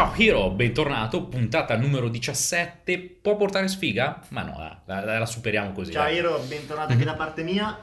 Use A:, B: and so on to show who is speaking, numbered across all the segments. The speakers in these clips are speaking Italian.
A: Ciao Hiro, bentornato, puntata numero 17. Può portare sfiga? Ma no, la, la, la superiamo così.
B: Ciao Hiro, bentornato anche da parte mia.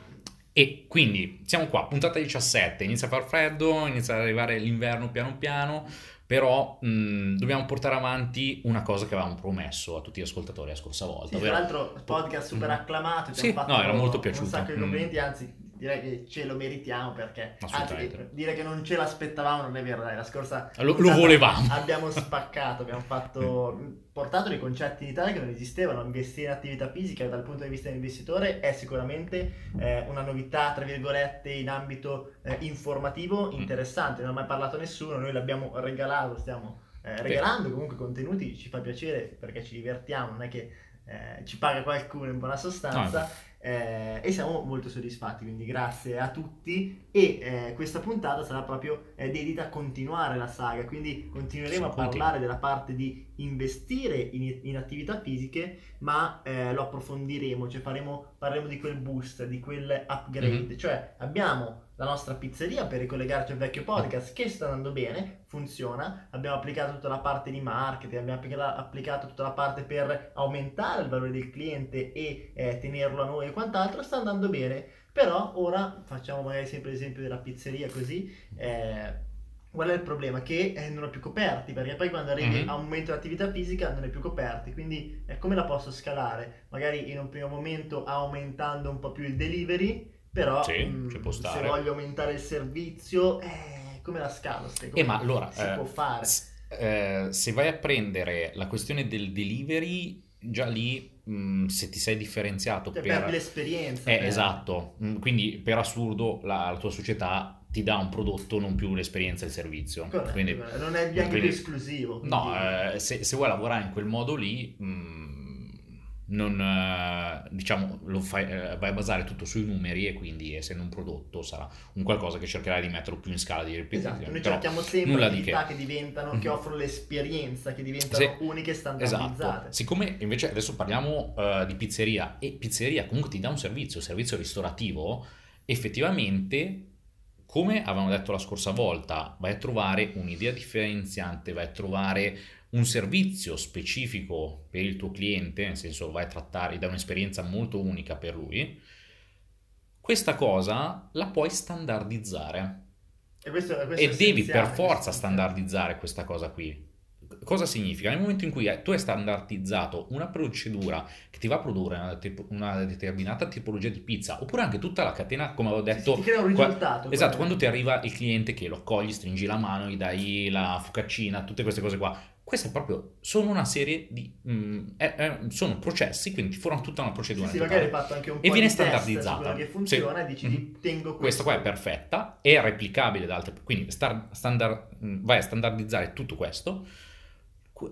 A: E quindi siamo qua, puntata 17, inizia a far freddo, inizia ad arrivare l'inverno piano piano, però mh, dobbiamo portare avanti una cosa che avevamo promesso a tutti gli ascoltatori la scorsa volta.
B: Sì,
A: ovvero-
B: tra l'altro podcast super acclamato, ci
A: Sì,
B: fatto
A: no, era molto piaciuto.
B: un sacco di
A: Mm.
B: complimenti, anzi direi che ce lo meritiamo perché anzi, dire che non ce l'aspettavamo non è vero, dai, la scorsa
A: Lo- lo volevamo.
B: Abbiamo spaccato, abbiamo fatto portato dei concetti in Italia che non esistevano, investire in attività fisica dal punto di vista dell'investitore è sicuramente eh, una novità, tra virgolette, in ambito eh, informativo
A: Mm.
B: interessante, non ha mai parlato nessuno, noi l'abbiamo regalato, stiamo eh, regalando comunque contenuti, ci fa piacere perché ci divertiamo, non è che eh, ci paga qualcuno in buona sostanza eh, e siamo molto soddisfatti, quindi grazie a tutti. E eh, questa puntata sarà proprio eh, dedita a continuare la saga, quindi continueremo a parlare della parte di investire in, in attività fisiche, ma eh, lo approfondiremo, cioè faremo, parleremo di quel boost, di quel upgrade,
A: Mhm.
B: cioè abbiamo la nostra pizzeria per ricollegarci al vecchio podcast che sta andando bene, funziona, abbiamo applicato tutta la parte di marketing, abbiamo applica- applicato tutta la parte per aumentare il valore del cliente e eh, tenerlo a noi e quant'altro, sta andando bene, però ora facciamo magari sempre l'esempio della pizzeria così, eh, Qual è il problema? Che eh, non ho più coperti, perché poi quando arrivi
A: Mhm.
B: a un momento di attività fisica non è più coperti, quindi eh, come la posso scalare? Magari in un primo momento aumentando un po' più il delivery, però
A: Sì,
B: mh,
A: può
B: se voglio aumentare il servizio, eh, come la scalo? Ste-
A: Eh,
B: come
A: ma allora,
B: si
A: eh,
B: può fare?
A: s- eh, se vai a prendere la questione del delivery, già lì, mh, se ti sei differenziato
B: Cioè,
A: per...
B: perdi l'esperienza.
A: Eh,
B: per-
A: esatto, Mm, quindi per assurdo la, la tua società ti dà un prodotto, non più l'esperienza e il servizio.
B: Corretto,
A: Quindi,
B: non è neanche
A: quindi-
B: esclusivo.
A: no,
B: quindi-
A: eh, se, se vuoi lavorare in quel modo lì, mm, non, eh, diciamo, lo fai, eh, vai a basare tutto sui numeri e quindi essendo un prodotto sarà un qualcosa che cercherai di metterlo più in scala di ripetizione.
B: Esatto, noi cerchiamo sempre
A: nulla di che.
B: che, diventano,
A: Mhm.
B: che offrono l'esperienza, che diventano
A: Sì,
B: uniche e standardizzate.
A: Esatto, siccome invece adesso parliamo eh, di pizzeria e pizzeria comunque ti dà un servizio, servizio ristorativo, effettivamente, come avevamo detto la scorsa volta, vai a trovare un'idea differenziante, vai a trovare un servizio specifico per il tuo cliente, nel senso vai a trattare da un'esperienza molto unica per lui, questa cosa la puoi standardizzare.
B: E, questo, questo
A: E devi per forza standardizzare questa cosa qui. Cosa significa? Nel momento in cui tu hai standardizzato una procedura che ti va a produrre una, una determinata tipologia di pizza, oppure anche tutta la catena, come avevo detto,
B: Sì, ti crea un
A: qua-
B: risultato.
A: esatto,
B: quello.
A: quando ti arriva il cliente che lo accogli, stringi la mano, gli dai la focaccina, tutte queste cose qua. Queste proprio sono una serie di... mm, eh, eh, sono processi, quindi ti formano tutta una
B: Sì,
A: procedura.
B: sì,
A: in
B: magari hai fatto anche un
A: E
B: po'
A: viene
B: test su
A: standardizzata.
B: che funziona
A: Sì.
B: e dici
A: Mhm.
B: ti tengo
A: Questa
B: questo.
A: qua è perfetta, è replicabile da altre, quindi star- standard- mh, vai a standardizzare tutto questo.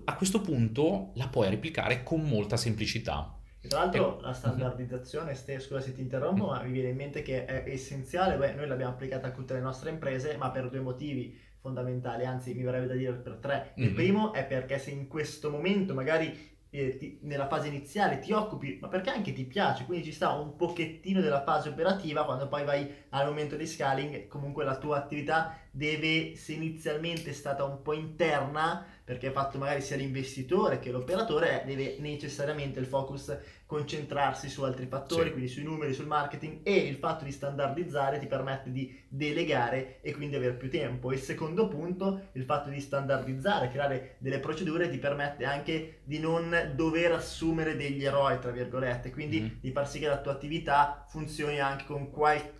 A: A questo punto la puoi replicare con molta semplicità.
B: Tra l'altro
A: Eh,
B: la standardizzazione, Ste, scusa se ti interrompo,
A: Mhm.
B: ma mi viene in mente che è essenziale, beh, noi l'abbiamo applicata a tutte le nostre imprese, ma per due motivi fondamentali, anzi mi verrebbe da dire per tre. Il
A: Mhm.
B: primo è perché se in questo momento magari eh, ti- nella fase iniziale ti occupi, ma perché anche ti piace, quindi ci sta un pochettino della fase operativa, quando poi vai al momento di scaling, comunque la tua attività deve, se inizialmente è stata un po' interna, perché hai fatto magari sia l'investitore che l'operatore, eh, deve necessariamente il focus concentrarsi su altri fattori,
A: Sì.
B: quindi sui numeri, sul marketing e il fatto di standardizzare ti permette di delegare e quindi avere più tempo. Il secondo punto, il fatto di standardizzare, creare delle procedure ti permette anche di non dover assumere degli eroi, tra virgolette, quindi
A: Mhm.
B: di far sì che la tua attività funzioni anche con qualche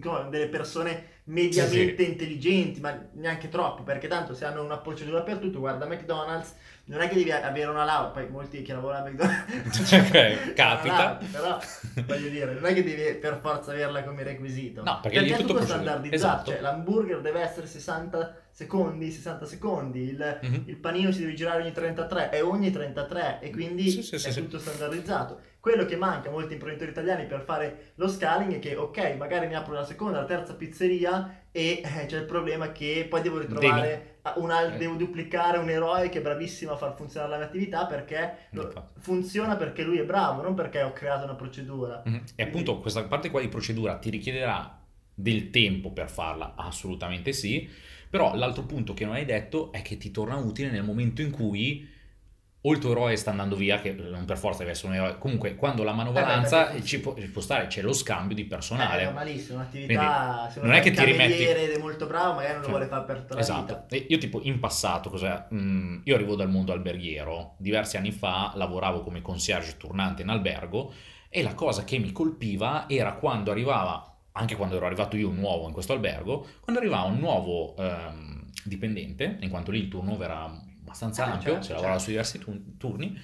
B: con delle persone mediamente intelligenti, ma neanche troppo, perché tanto se hanno una procedura per tutto, guarda McDonald's, non è che devi avere una laurea, poi molti che lavorano a McDonald's
A: Ok, capita.
B: laurea, però voglio dire, non è che devi per forza averla come requisito.
A: No, perché lì è
B: è
A: tutto
B: tutto standardizzato,
A: Esatto.
B: cioè l'hamburger deve essere 60 secondi, 60 secondi, il,
A: Mhm.
B: il panino si deve girare ogni 33 e ogni 33 e quindi
A: sì, sì,
B: è
A: sì.
B: tutto standardizzato. Quello che manca a molti imprenditori italiani per fare lo scaling è che, ok, magari mi apro la seconda, la terza pizzeria e eh, c'è il problema che poi devo ritrovare un
A: Eh.
B: devo duplicare un eroe che è bravissimo a far funzionare la mia attività perché
A: Infatti.
B: funziona perché lui è bravo, non perché ho creato una procedura.
A: Mhm. E appunto questa parte qua di procedura ti richiederà del tempo per farla? Assolutamente sì. Però l'altro punto che non hai detto è che ti torna utile nel momento in cui o il tuo eroe sta andando via, che non per forza deve essere un eroe, comunque quando la manovalanza
B: Eh beh,
A: ci, può, ci può stare, c'è lo scambio di personale.
B: Eh, è normalissimo, un'attività, uno
A: non è che ti rimetti-
B: ed è molto bravo, magari non lo
A: Cioè,
B: vuole fare per tutta la
A: Esatto,
B: vita.
A: Io tipo in passato, cos'è? Mm, io arrivo dal mondo alberghiero, diversi anni fa lavoravo come concierge turnante in albergo e la cosa che mi colpiva era quando arrivava, anche quando ero arrivato io nuovo in questo albergo, quando arrivava un nuovo ehm, dipendente, in quanto lì il turnover era abbastanza
B: Ah,
A: ampio,
B: certo,
A: si lavorava
B: certo.
A: su diversi tu- turni,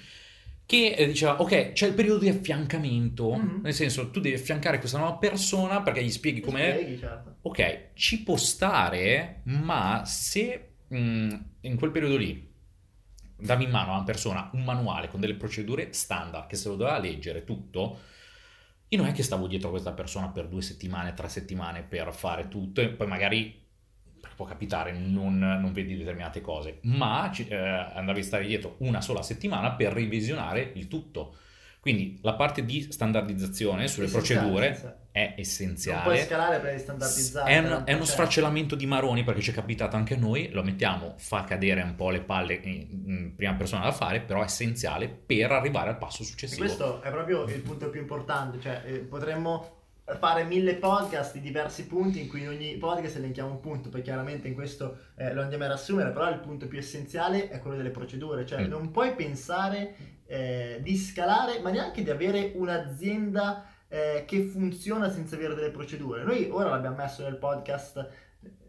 A: che eh, diceva, ok, c'è il periodo di affiancamento,
B: Mhm.
A: nel senso tu devi affiancare questa nuova persona perché gli spieghi
B: spieghi, certo.
A: ok, ci può stare, ma se mh, in quel periodo lì davi in mano a una persona un manuale con delle procedure standard che se lo doveva leggere tutto, io non è che stavo dietro a questa persona per due settimane, tre settimane per fare tutto e poi magari può capitare, non, non vedi determinate cose, ma eh, andavi a stare dietro una sola settimana per revisionare il tutto. Quindi la parte di standardizzazione sulle
B: Essenziale,
A: procedure
B: essenziale.
A: è
B: Non puoi
A: essenziale.
B: scalare per standardizzare.
A: È, un- è uno sfracellamento di maroni perché ci è capitato anche a noi, lo mettiamo, fa cadere un po' le palle in, in prima persona da fare, però è essenziale per arrivare al passo
B: E
A: successivo.
B: questo è proprio il punto più importante, cioè eh, potremmo fare mille podcast di diversi punti in cui in ogni podcast elenchiamo un punto, poi chiaramente in questo eh, lo andiamo a riassumere, però il punto più essenziale è quello delle procedure, cioè
A: Mm.
B: non puoi pensare eh, di scalare, ma neanche di avere un'azienda eh, che funziona senza avere delle procedure. Noi ora l'abbiamo messo nel podcast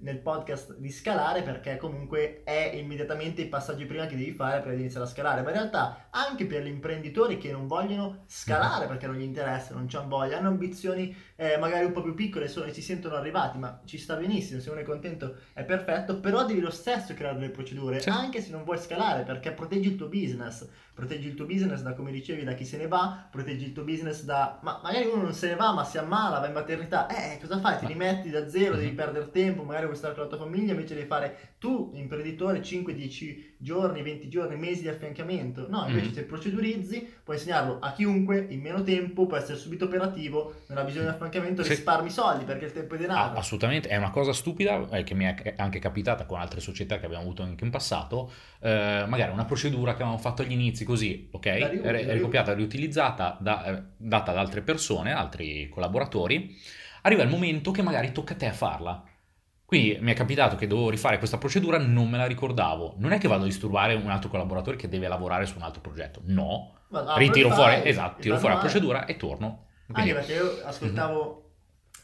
B: nel podcast di scalare perché comunque è immediatamente i passaggi prima che devi fare per iniziare a scalare. Ma in realtà anche per gli imprenditori che non vogliono scalare perché non gli interessa non c'hanno voglia hanno ambizioni eh, magari un po' più piccole sono, e si sentono arrivati ma ci sta benissimo se uno è contento è perfetto però devi lo stesso creare delle procedure
A: Sì.
B: anche se non vuoi scalare perché proteggi il tuo business. Proteggi il tuo business da come dicevi da chi se ne va proteggi il tuo business da ma magari uno non se ne va ma si ammala va in maternità. Eh cosa fai? Ti rimetti da zero devi
A: Mhm.
B: perdere tempo magari vuoi stare con la tua famiglia invece devi fare tu imprenditore 5-10 giorni 20 giorni mesi di affiancamento no invece
A: Mhm.
B: se procedurizzi puoi insegnarlo a chiunque in meno tempo può essere subito operativo non ha bisogno di affiancamento
A: Sì.
B: risparmi soldi perché il tempo è denaro
A: Ah, assolutamente, è una cosa stupida eh, che mi è anche capitata con altre società che abbiamo avuto anche in passato, eh, magari una procedura che avevamo fatto agli inizi così, ok?
B: La
A: è ricopiata, riutilizzata, da- eh, data ad altre persone, altri collaboratori, arriva il momento che magari tocca a te a farla. Quindi mi è capitato che dovevo rifare questa procedura, non me la ricordavo. Non è che vado a disturbare un altro collaboratore che deve lavorare su un altro progetto, no.
B: Vado-
A: Ritiro fuori,
B: fai
A: esatto, tiro fuori la procedura e torno. Quindi-
B: Anche perché io ascoltavo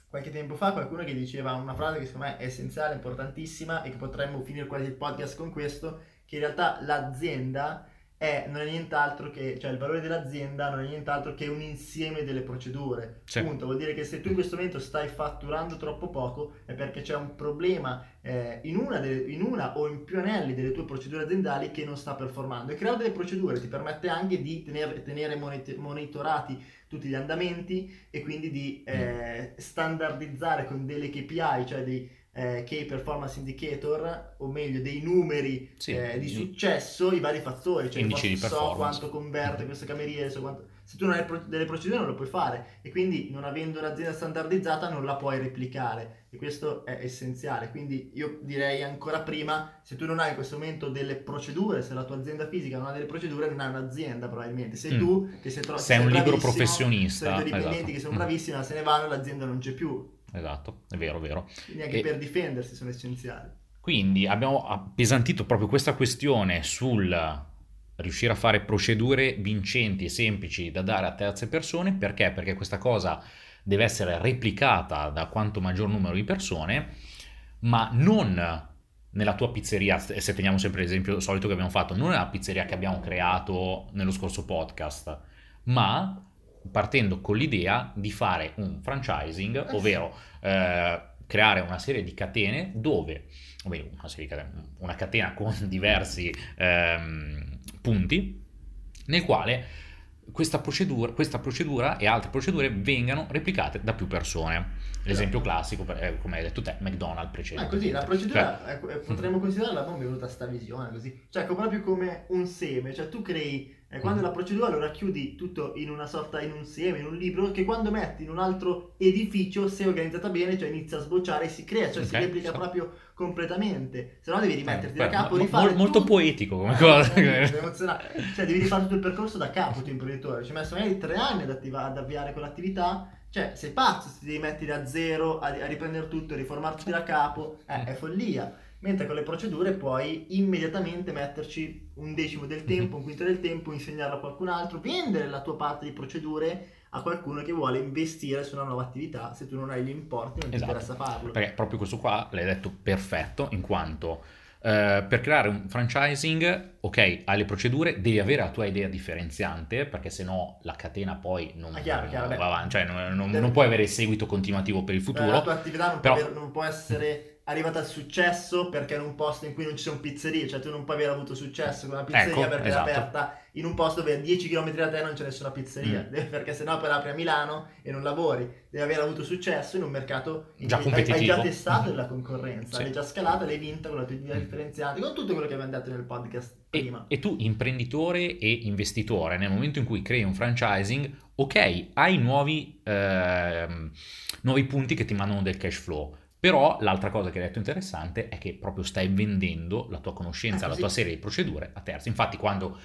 B: qualche tempo fa qualcuno che diceva una frase che secondo me è essenziale, importantissima e che potremmo finire quasi il podcast con questo, che in realtà l'azienda è, non è nient'altro che, cioè il valore dell'azienda non è nient'altro che un insieme delle procedure.
A: Sì.
B: Punto. Vuol dire che se tu in questo momento stai fatturando troppo poco è perché c'è un problema eh, in, una delle- in una o in più anelli delle tue procedure aziendali che non sta performando. E creare delle procedure ti permette anche di tenere, tenere monit- monitorati tutti gli andamenti e quindi di eh, standardizzare con delle KPI, cioè dei eh, Key Performance Indicator, o meglio dei numeri
A: Sì,
B: eh, di successo, i vari fattori, cioè
A: di
B: so quanto converte questo cameriere, so quanto... se tu non hai pro- delle procedure non lo puoi fare e quindi non avendo un'azienda standardizzata non la puoi replicare e questo è essenziale, quindi io direi ancora prima, se tu non hai in questo momento delle procedure, se la tua azienda fisica non ha delle procedure non hai un'azienda probabilmente, sei
A: Mm.
B: tu che sei, tro-
A: Sei un libero professionista,
B: sono i tuoi dipendenti
A: esatto.
B: che sono
A: Mm.
B: bravissimi ma se ne vanno l'azienda non c'è più,
A: Esatto, è vero, vero.
B: quindi anche
A: E-
B: per difendersi sono essenziali.
A: Quindi abbiamo appesantito proprio questa questione sul riuscire a fare procedure vincenti e semplici da dare a terze persone. Perché? Perché questa cosa deve essere replicata da quanto maggior numero di persone, ma non nella tua pizzeria, se se teniamo sempre l'esempio solito che abbiamo fatto, non nella pizzeria che abbiamo creato nello scorso podcast, ma partendo con l'idea di fare un franchising,
B: sì.
A: ovvero eh, creare una serie di catene dove, o meglio, una, serie di catene, una catena con diversi ehm, punti, nel quale questa procedura, questa procedura e altre procedure vengano replicate da più persone. L'esempio classico, per- eh, come hai detto te, McDonald's
B: Ah,
A: precedente.
B: così, la procedura
A: Cioè,
B: eh, potremmo considerarla, è venuta sta visione così, cioè ecco, proprio come un seme, cioè tu crei E quando
A: Mhm.
B: la procedura lo racchiudi tutto in una sorta, in un seme, in un libro, che quando metti in un altro edificio, se organizzata bene, cioè inizia a sbocciare e si crea, cioè si
A: Ok,
B: replica
A: so.
B: proprio completamente. Se no devi rimetterti da
A: Beh,
B: capo, rifare
A: mo- molto
B: tutto.
A: poetico come
B: Eh,
A: cosa.
B: eh, emozionante. Cioè devi rifare tutto il percorso da capo, tu imprenditore. Ci hai messo magari tre anni ad, attiva- ad avviare quell'attività. Cioè, sei pazzo se ti devi mettere da zero a, a riprendere tutto, a riformarti da capo. Eh, è follia. Mentre con le procedure puoi immediatamente metterci un decimo del tempo, un quinto del tempo, insegnarlo a qualcun altro, vendere la tua parte di procedure a qualcuno che vuole investire su una nuova attività. Se tu non hai gli importi, non ti
A: Esatto.
B: interessa farlo.
A: Perché proprio questo qua l'hai detto perfetto, in quanto eh, per creare un franchising, ok, hai le procedure, devi avere la tua idea differenziante, perché sennò la catena poi non,
B: Ah, chiaro, chiaro,
A: va
B: beh.
A: avanti, cioè non, non- non puoi avere il seguito continuativo per il futuro.
B: La tua attività non,
A: però-
B: può, non può essere arrivata al successo perché in un posto in cui non ci sono pizzerie, cioè tu non puoi aver avuto successo con una pizzeria
A: Ecco,
B: perché
A: esatto.
B: è aperta in un posto dove a 10 km da te non c'è nessuna pizzeria,
A: Mm.
B: perché sennò poi apri a Milano e non lavori, devi aver avuto successo in un mercato in
A: Già
B: cui hai- hai,
A: competitivo.
B: già testato
A: Mhm.
B: la concorrenza,
A: Sì.
B: l'hai già scalata, l'hai vinta con la tua idea
A: Mm.
B: differenziata, con tutto quello che abbiamo detto nel podcast
A: E,
B: prima.
A: e tu, imprenditore e investitore, nel momento in cui crei un franchising, ok, hai nuovi, ehm, nuovi punti che ti mandano del cash flow. Però l'altra cosa che hai detto interessante è che proprio stai vendendo la tua conoscenza,
B: Eh,
A: la tua serie di procedure a terzi. Infatti, quando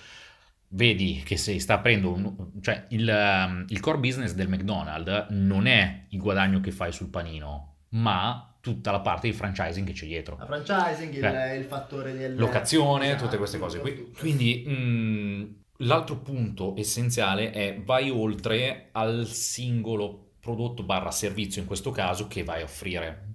A: vedi che si sta aprendo un, cioè il, ehm, il core business del McDonald's non è il guadagno che fai sul panino, ma tutta la parte di franchising che c'è dietro
B: La franchising, il,
A: Eh.
B: il fattore del...
A: locazione,
B: Esatto,
A: tutte queste cose qui.
B: tutto.
A: Quindi mh, l'altro punto essenziale è vai oltre al singolo prodotto barra servizio in questo caso che vai a offrire.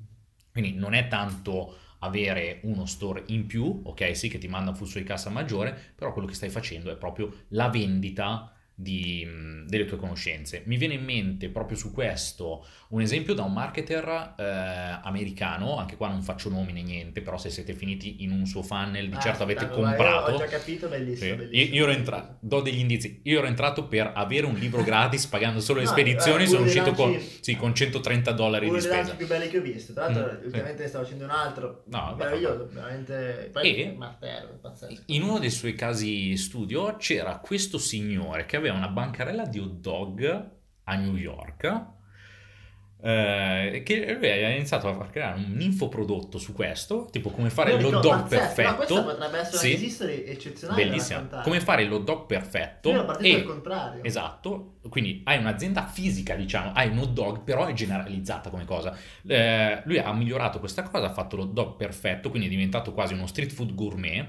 A: Quindi non è tanto avere uno store in più, ok, sì che ti manda un flusso di cassa maggiore, però quello che stai facendo è proprio la vendita di, delle tue conoscenze. Mi viene in mente proprio su questo un esempio da un marketer eh, americano, anche qua non faccio nomi né niente, però se siete finiti in un suo funnel di
B: Ah,
A: certo avete comprato.
B: Ho già capito, bellissimo.
A: Sì.
B: bellissimo.
A: Io, ero entrato, do degli indizi, io ero entrato per avere un libro gratis pagando solo le
B: No,
A: spedizioni,
B: eh,
A: sono
B: uno dei
A: uscito con,
B: lanci-
A: sì, con 130 dollari
B: uno
A: di
B: dei lanci
A: spesa.
B: più belli che ho visto. Tra l'altro,
A: Mm,
B: ultimamente ne stavo facendo un altro.
A: No,
B: meraviglioso, veramente.
A: E-
B: Martello, pazzesco.
A: In uno dei suoi casi studio c'era questo signore che aveva una bancarella di hot dog a New York. eh, che lui ha iniziato a creare un infoprodotto su questo, tipo come fare
B: Io
A: l'hot
B: ricordo-
A: dog perfetto.
B: No, questa potrebbe essere
A: Sì.
B: una esistory eccezionale.
A: Bellissima. Come fare l'hot dog perfetto
B: Io ero partito
A: e
B: al contrario.
A: Esatto, quindi hai un'azienda fisica, diciamo, hai un hot dog, però è generalizzata come cosa. Eh, lui ha migliorato questa cosa, ha fatto l'hot dog perfetto, quindi è diventato quasi uno street food gourmet.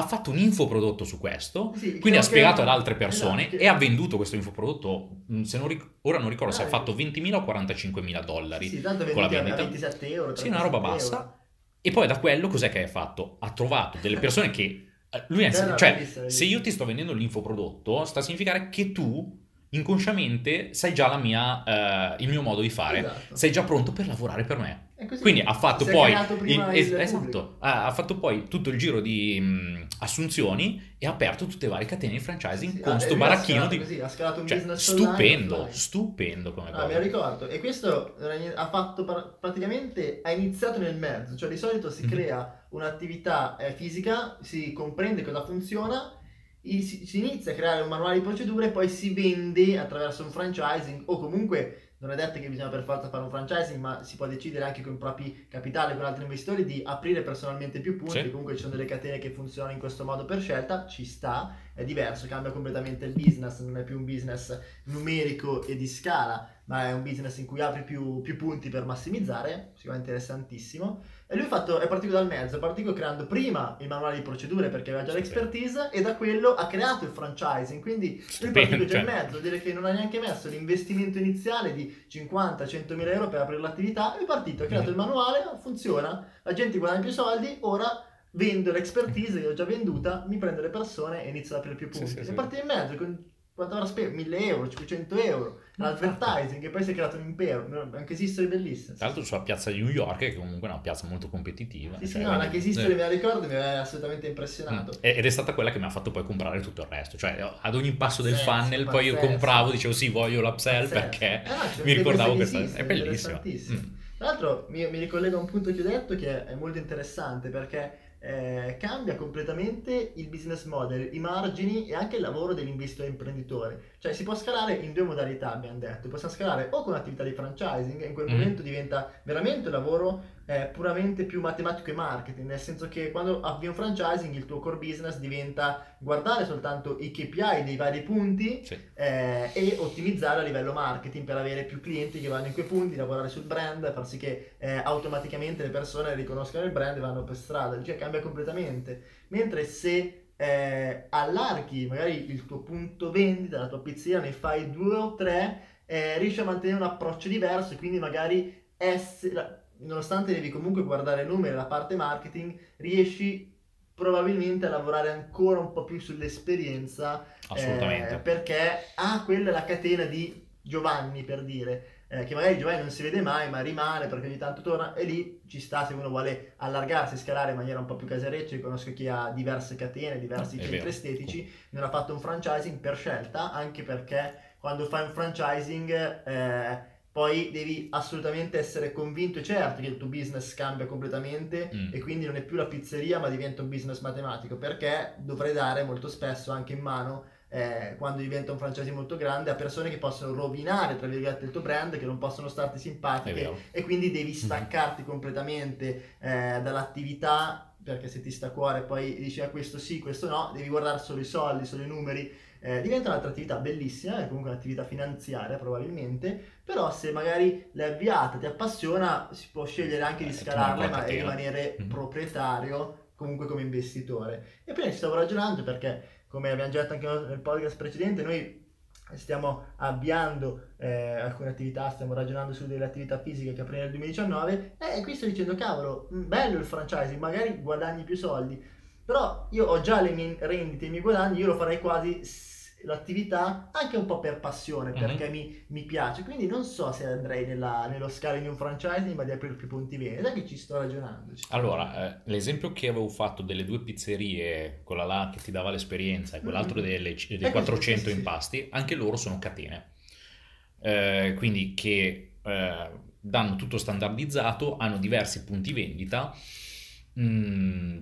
A: Ha fatto un infoprodotto su questo,
B: Sì,
A: quindi ha spiegato ad altre persone
B: esatto, che-
A: e ha venduto questo infoprodotto. Se non ric- ora non ricordo se ha
B: Ah,
A: fatto 20.000 o 45.000 dollari.
B: Sì, tanto
A: con la vendita.
B: 27 euro.
A: Sì, una roba
B: 37
A: bassa.
B: euro.
A: E poi da quello cos'è che hai fatto? Ha trovato delle persone che... eh, Lui è,
B: Eh,
A: cioè, se io ti sto vendendo l'infoprodotto, sta a significare che tu inconsciamente sai già la mia, eh, il mio modo di fare.
B: Esatto.
A: Sei già pronto per lavorare per me. Quindi ha fatto poi il- es- esatto, ha, fatto poi tutto il giro di mh, assunzioni e ha aperto tutte le varie catene di franchising
B: Sì,
A: con
B: ah,
A: sto
B: lui ha
A: baracchino di
B: così, ha scalato un
A: cioè,
B: business online
A: stupendo, stupendo come
B: Ah,
A: cosa.
B: lo ricordo. E questo ha fatto par- praticamente, ha iniziato nel mezzo, cioè di solito si
A: Mhm.
B: crea un'attività eh, fisica, si comprende cosa funziona, si, si inizia a creare un manuale di procedure e poi si vende attraverso un franchising o comunque non è detto che bisogna per forza fare un franchising, ma si può decidere anche con i propri capitali, con altri investitori, di aprire personalmente più punti.
A: Sì.
B: Comunque ci sono delle catene che funzionano in questo modo per scelta, ci sta, è diverso, cambia completamente il business, non è più un business numerico e di scala, ma è un business in cui apri più, più punti per massimizzare, sicuramente interessantissimo. E lui è, fatto, è partito dal mezzo, è partito creando prima il manuale di procedure perché aveva già l'expertise e da quello ha creato il franchising, quindi lui è partito già in
A: cioè.
B: mezzo, dire che non ha neanche messo l'investimento iniziale di 50-100 mila euro per aprire l'attività, è partito, ha creato il manuale, funziona, la gente guadagna più soldi, ora vendo l'expertise che ho già venduta, mi prendo le persone e inizio ad aprire più
A: Sì,
B: punti.
A: sì,
B: è
A: sì.
B: partito in mezzo con quanto avrà speso? 1000 euro, 500 euro, l'advertising e poi si è creato un impero, No, anche esistory bellissimo.
A: Tra l'altro sulla piazza di New York, che comunque è una piazza molto competitiva.
B: Sì, sì,
A: cioè,
B: no,
A: quindi-
B: anche esistory
A: eh.
B: me la ricordo, mi aveva assolutamente impressionato.
A: Mm. Ed è stata quella che mi ha fatto poi comprare tutto il resto. Cioè, ad ogni passo del
B: Pazzesco,
A: funnel, poi io
B: pazzesco.
A: compravo, dicevo sì, voglio l'upsell
B: Pazzesco.
A: perché
B: Eh no, ci sono
A: mi ricordavo questa.
B: che
A: È bellissimo. Mm.
B: Tra l'altro mi, mi ricollego a un punto che ho detto che è molto interessante perché eh, cambia completamente il business model, i margini e anche il lavoro dell'investitore imprenditore. Cioè si può scalare in due modalità, abbiamo detto. Possiamo scalare o con attività di franchising, e in quel
A: Mhm.
B: momento diventa veramente un lavoro eh, puramente più matematico e marketing, nel senso che quando avvii un franchising il tuo core business diventa guardare soltanto i KPI dei vari punti
A: Sì.
B: eh, e ottimizzare a livello marketing per avere più clienti che vanno in quei punti, lavorare sul brand, far sì che eh, automaticamente le persone riconoscano il brand e vanno per strada, cioè cambia completamente. Mentre se eh, allarghi magari il tuo punto vendita, la tua pizzeria, ne fai due o tre, eh, riesci a mantenere un approccio diverso e quindi magari essere, nonostante devi comunque guardare i numeri, la parte marketing, riesci probabilmente a lavorare ancora un po' più sull'esperienza
A: Assolutamente.
B: eh, perché ah, quella è la catena di Giovanni per dire eh, che magari Giovanni non si vede mai ma rimane perché ogni tanto torna e lì ci sta se uno vuole allargarsi scalare in maniera un po' più casereccia io conosco chi ha diverse catene diversi
A: È
B: centri
A: vero.
B: estetici non ha fatto un franchising per scelta anche perché quando fai un franchising eh, poi devi assolutamente essere convinto e certo che il tuo business cambia completamente
A: Mm.
B: e quindi non è più la pizzeria ma diventa un business matematico perché dovrai dare molto spesso anche in mano eh, quando diventa un franchising molto grande a persone che possono rovinare tra virgolette il tuo brand che non possono starti simpatiche e quindi devi staccarti completamente eh, dall'attività perché se ti sta a cuore poi dici ah, questo sì, questo no, devi guardare solo i soldi, solo i numeri. Eh, diventa un'altra attività bellissima, è comunque un'attività finanziaria probabilmente, però se magari l'hai avviata, ti appassiona, si può scegliere anche di
A: Eh,
B: scalarla e rimanere
A: Mhm.
B: proprietario comunque come investitore. E prima ci stavo ragionando perché, come abbiamo già detto anche nel podcast precedente, noi stiamo avviando eh, alcune attività, stiamo ragionando su delle attività fisiche che aprire nel 2019 e qui sto dicendo, cavolo, bello il franchising, magari guadagni più soldi, però io ho già le mie rendite, i miei guadagni, io lo farei quasi l'attività anche un po' per passione,
A: Mhm.
B: perché mi, mi piace, quindi non so se andrei nella- nello scale di un franchising ma di aprire più punti vendita, che ci sto ragionando. ci sto
A: Allora, eh, l'esempio che avevo fatto delle due pizzerie, quella là che ti dava l'esperienza e quell'altro
B: Mhm.
A: delle, dei
B: Eh,
A: 400
B: sì, sì.
A: impasti, anche loro sono catene. Eh, quindi che eh, danno tutto standardizzato, hanno diversi punti vendita, mm,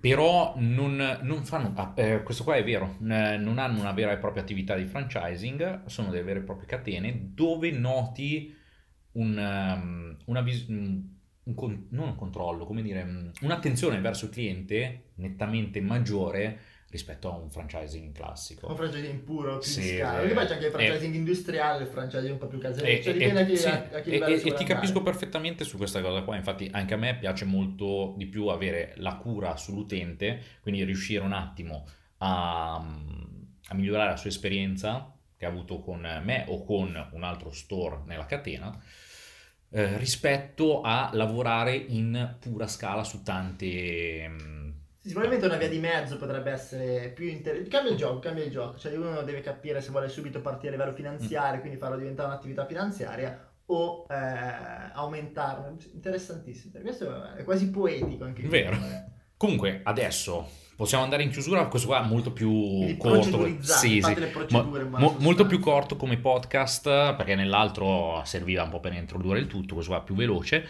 A: però non, non fanno, ah, eh, questo qua è vero, eh, non hanno una vera e propria attività di franchising, sono delle vere e proprie catene dove noti un, um, una vis- un- con- non un controllo, come dire, um, un'attenzione verso il cliente nettamente maggiore rispetto a un franchising classico.
B: Un franchising puro, più
A: Sì,
B: di scala.
A: eh,
B: Perché poi c'è anche il
A: eh.
B: franchising industriale, il franchising un po' più casereccio.
A: E,
B: Cioè,
A: e-
B: dipende a chi,
A: sì,
B: a, a che
A: e- e- e ti capisco perfettamente su questa cosa qua, infatti anche a me piace molto di più avere la cura sull'utente, quindi riuscire un attimo a, a migliorare la sua esperienza che ha avuto con me o con un altro store nella catena, eh, rispetto a lavorare in pura scala su tante... mm,
B: Sì, Sicuramente una via di mezzo potrebbe essere più interessante. Cambia il gioco, cambia il gioco. Cioè uno deve capire se vuole subito partire a livello finanziario, quindi farlo diventare un'attività finanziaria o eh, aumentarlo. Interessantissimo. Questo è quasi poetico anche qui.
A: Vero. Comunque, adesso possiamo andare in chiusura, questo qua è molto più
B: Quindi
A: corto. Sì, sì. Mo- mo- molto più corto come podcast, perché nell'altro serviva un po' per introdurre il tutto, questo qua è più veloce.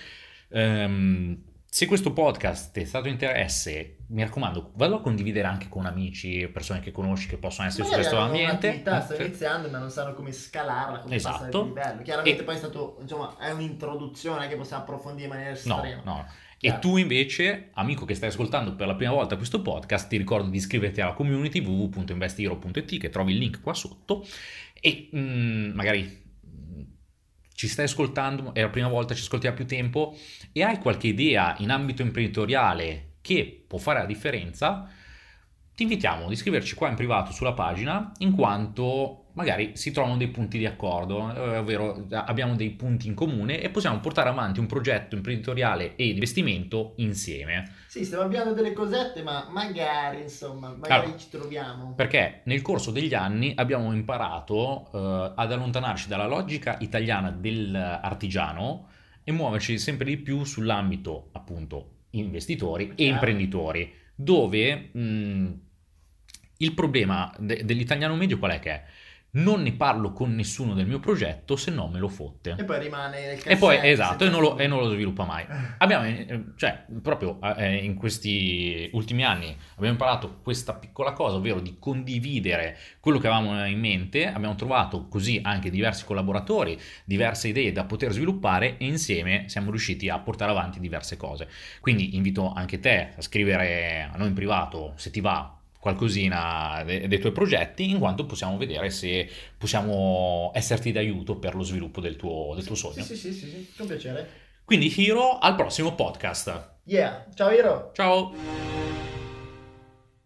A: Ehm, se questo podcast ti è stato di interesse, mi raccomando, vallo a condividere anche con amici, persone che conosci che possono essere
B: Magari
A: su questo ambiente. Sì.
B: iniziando ma non sanno come scalarla, come
A: Esatto.
B: livello. Chiaramente
A: E-
B: poi è stato, insomma, è un'introduzione che possiamo approfondire in maniera
A: No,
B: estrema.
A: no. E
B: Chiaro.
A: tu invece, amico che stai ascoltando per la prima volta questo podcast, ti ricordo di iscriverti alla community www.investihero.it che trovi il link qua sotto e mm, magari ci stai ascoltando, è la prima volta, ci ascolti da più tempo e hai qualche idea in ambito imprenditoriale che può fare la differenza, ti invitiamo ad iscriverci qua in privato sulla pagina in quanto magari si trovano dei punti di accordo, eh, ovvero abbiamo dei punti in comune e possiamo portare avanti un progetto imprenditoriale e investimento insieme.
B: Sì, stiamo avviando delle cosette, ma magari, insomma, magari
A: Allora,
B: ci troviamo.
A: Perché nel corso degli anni abbiamo imparato eh, ad allontanarci dalla logica italiana dell'artigiano e muoverci sempre di più sull'ambito appunto investitori e
B: Chiaro.
A: imprenditori, dove mh, il problema de- dell'italiano medio qual è che è? Non ne parlo con nessuno del mio progetto se non me lo fotte.
B: E poi rimane nel
A: E poi,
B: cassetto,
A: esatto, e non lo, e non lo sviluppa mai. Abbiamo, eh, cioè, proprio eh, in questi ultimi anni abbiamo imparato questa piccola cosa, ovvero di condividere quello che avevamo in mente. Abbiamo trovato così anche diversi collaboratori, diverse idee da poter sviluppare e insieme siamo riusciti a portare avanti diverse cose. Quindi invito anche te a scrivere a noi in privato se ti va qualcosina de- dei tuoi progetti, in quanto possiamo vedere se possiamo esserti d'aiuto per lo sviluppo del tuo, del tuo sogno.
B: Sì, sì, sì, sì, con piacere.
A: Quindi Hiro, al prossimo podcast.
B: Yeah, ciao Iro!
A: Ciao!